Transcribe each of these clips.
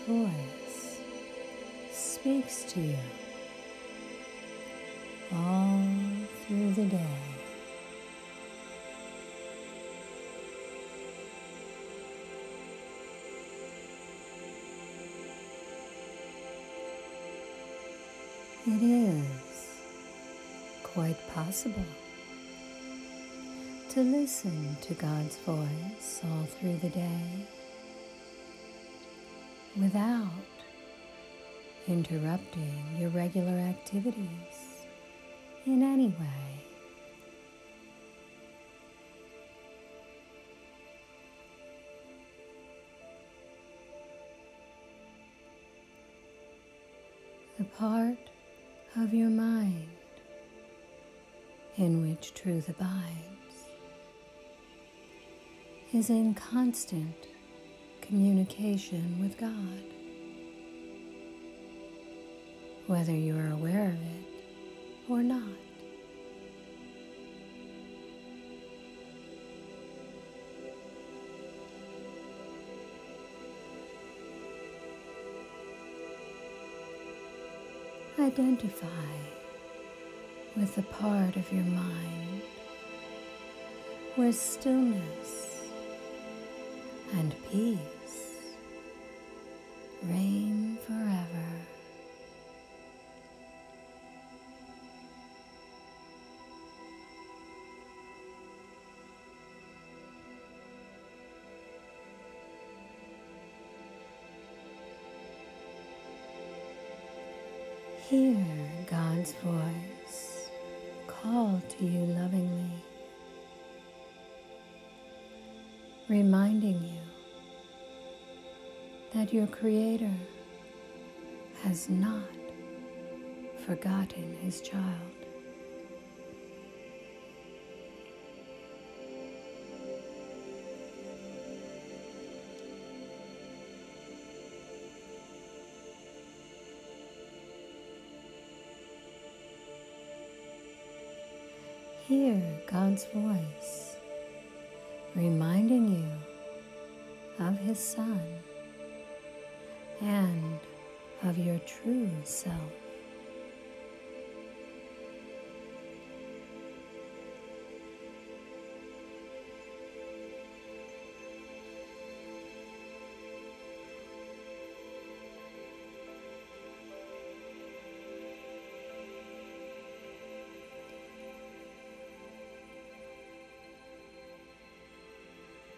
Voice speaks to you all through the day. It is quite possible to listen to God's voice all through the day without interrupting your regular activities in any way. The part of your mind in which truth abides is in constant communication with God. Whether you are aware of it or not. Identify with the part of your mind where stillness and peace Hear God's voice call to you lovingly, reminding you that your Creator has not forgotten His child. Hear God's voice reminding you of His Son and of your true self.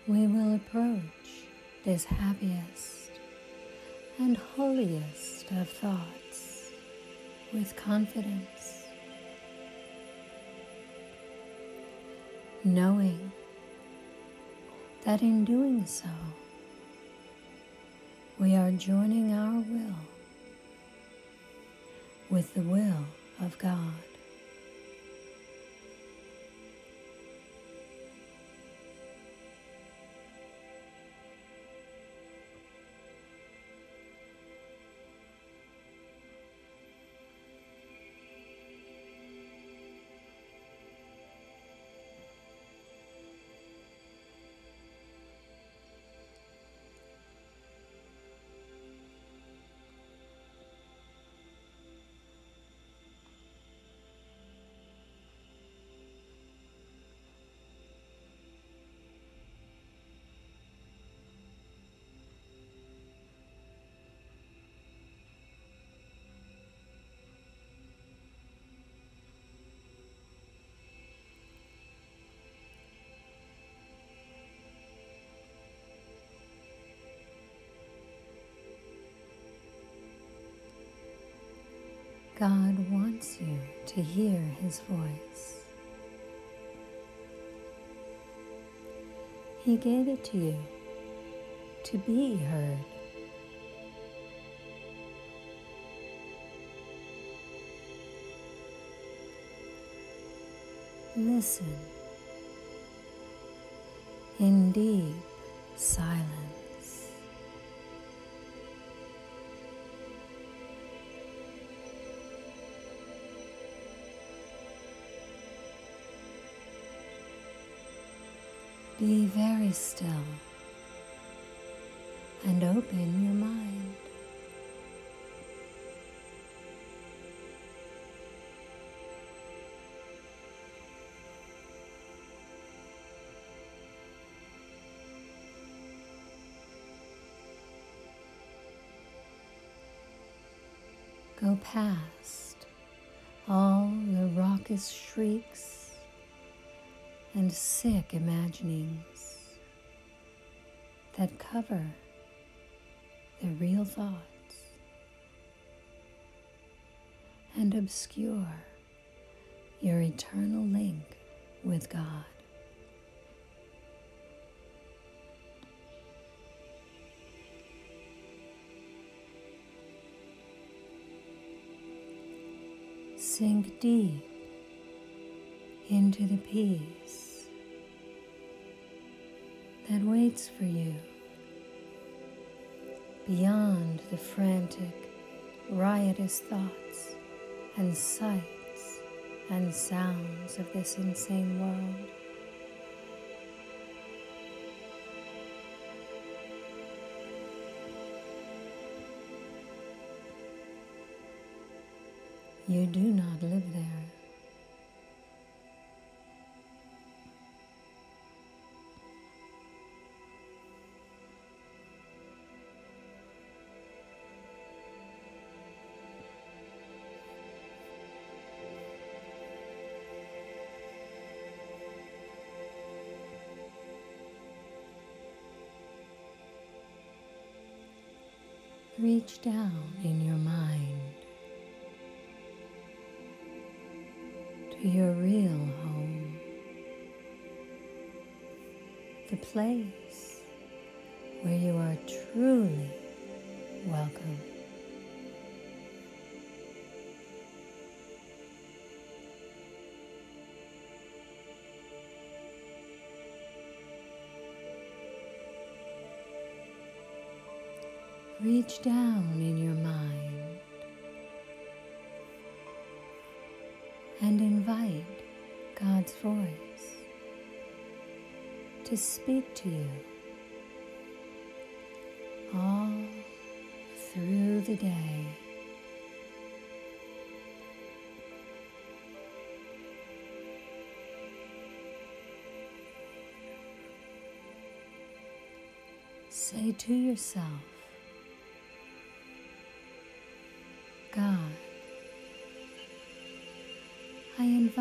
We will approach this happiest and holiest of thoughts with confidence, knowing that in doing so, we are joining our will with the will of God. God wants you to hear His voice. He gave it to you to be heard. Listen in deep silence. Be very still and open your mind. Go past all the raucous shrieks and sick imaginings that cover the real thoughts and obscure your eternal link with God. Sink deep into the peace waits for you beyond the frantic, riotous thoughts and sights and sounds of this insane world. You do not live there. Reach down in your mind to your real home, the place Reach down in your mind and invite God's voice to speak to you all through the day. Say to yourself,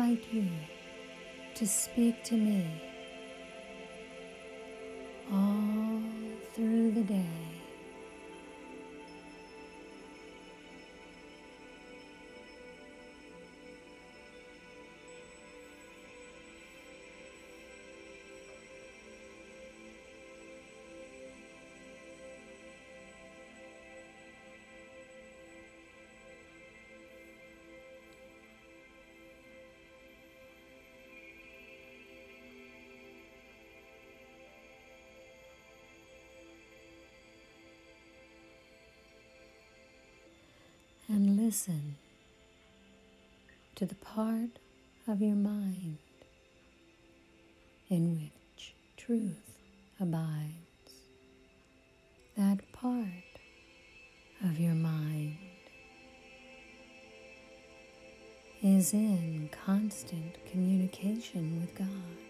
You to speak to me listen to the part of your mind in which truth abides. That part of your mind is in constant communication with God.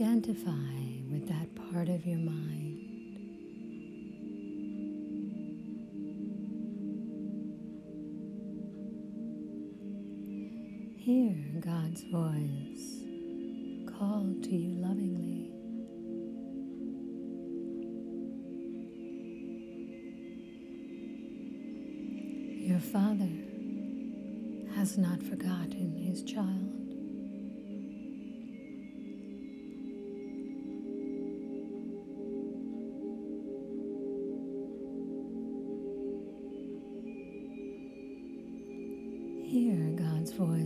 Identify with that part of your mind. Hear God's voice call to you lovingly. Your Father has not forgotten his child.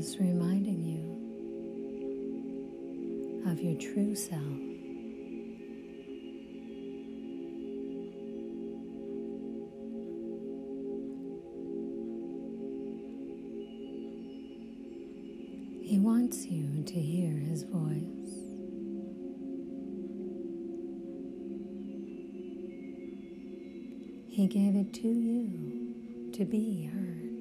Voice reminding you of your true self. He wants you to hear his voice. He gave it to you to be heard.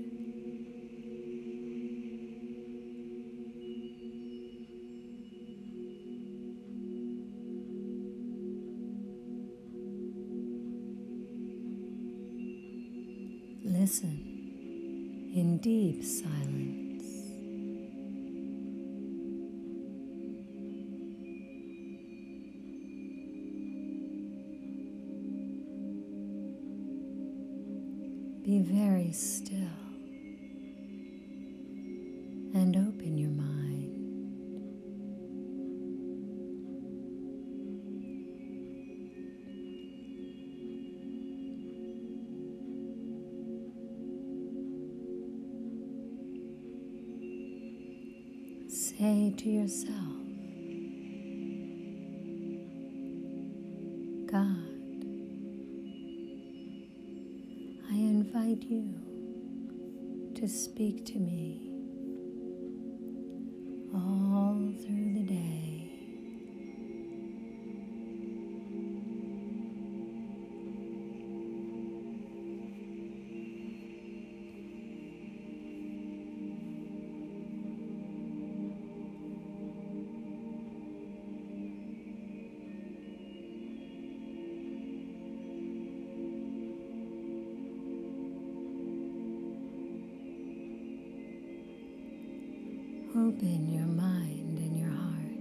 Listen in deep silence. Say to yourself, God, I invite you to speak to me Open your mind and your heart.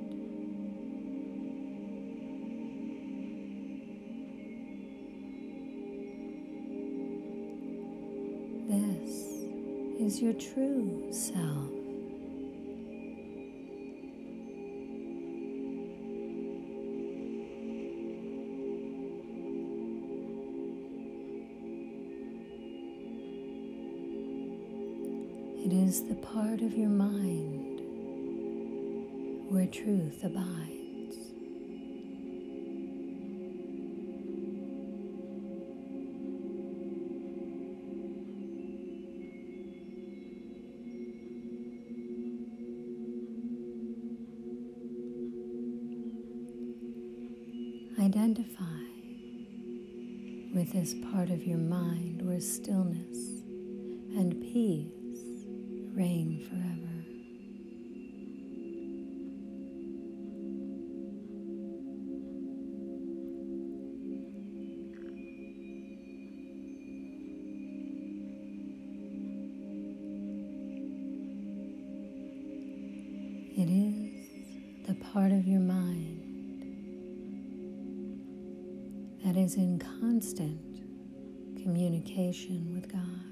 This is your true self. Is the part of your mind where truth abides. Identify with this part of your mind where stillness and peace reign forever. It is the part of your mind that is in constant communication with God.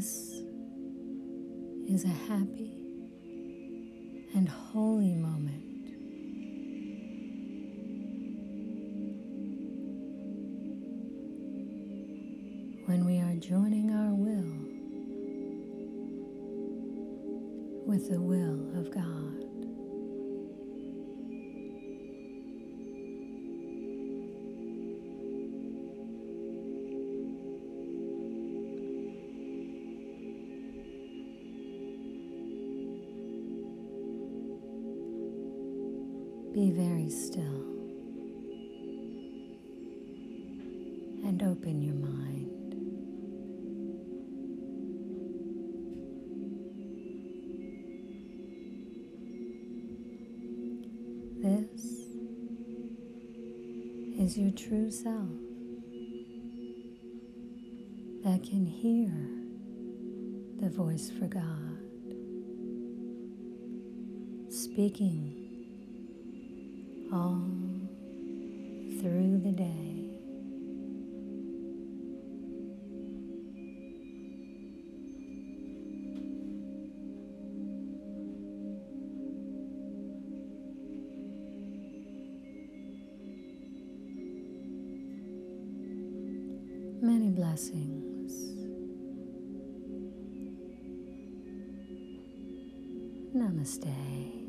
This is a happy and holy moment. When we are joining our will with the will of God. Be very still and open your mind. This is your true self that can hear the voice for God speaking all through the day. Many blessings. Namaste.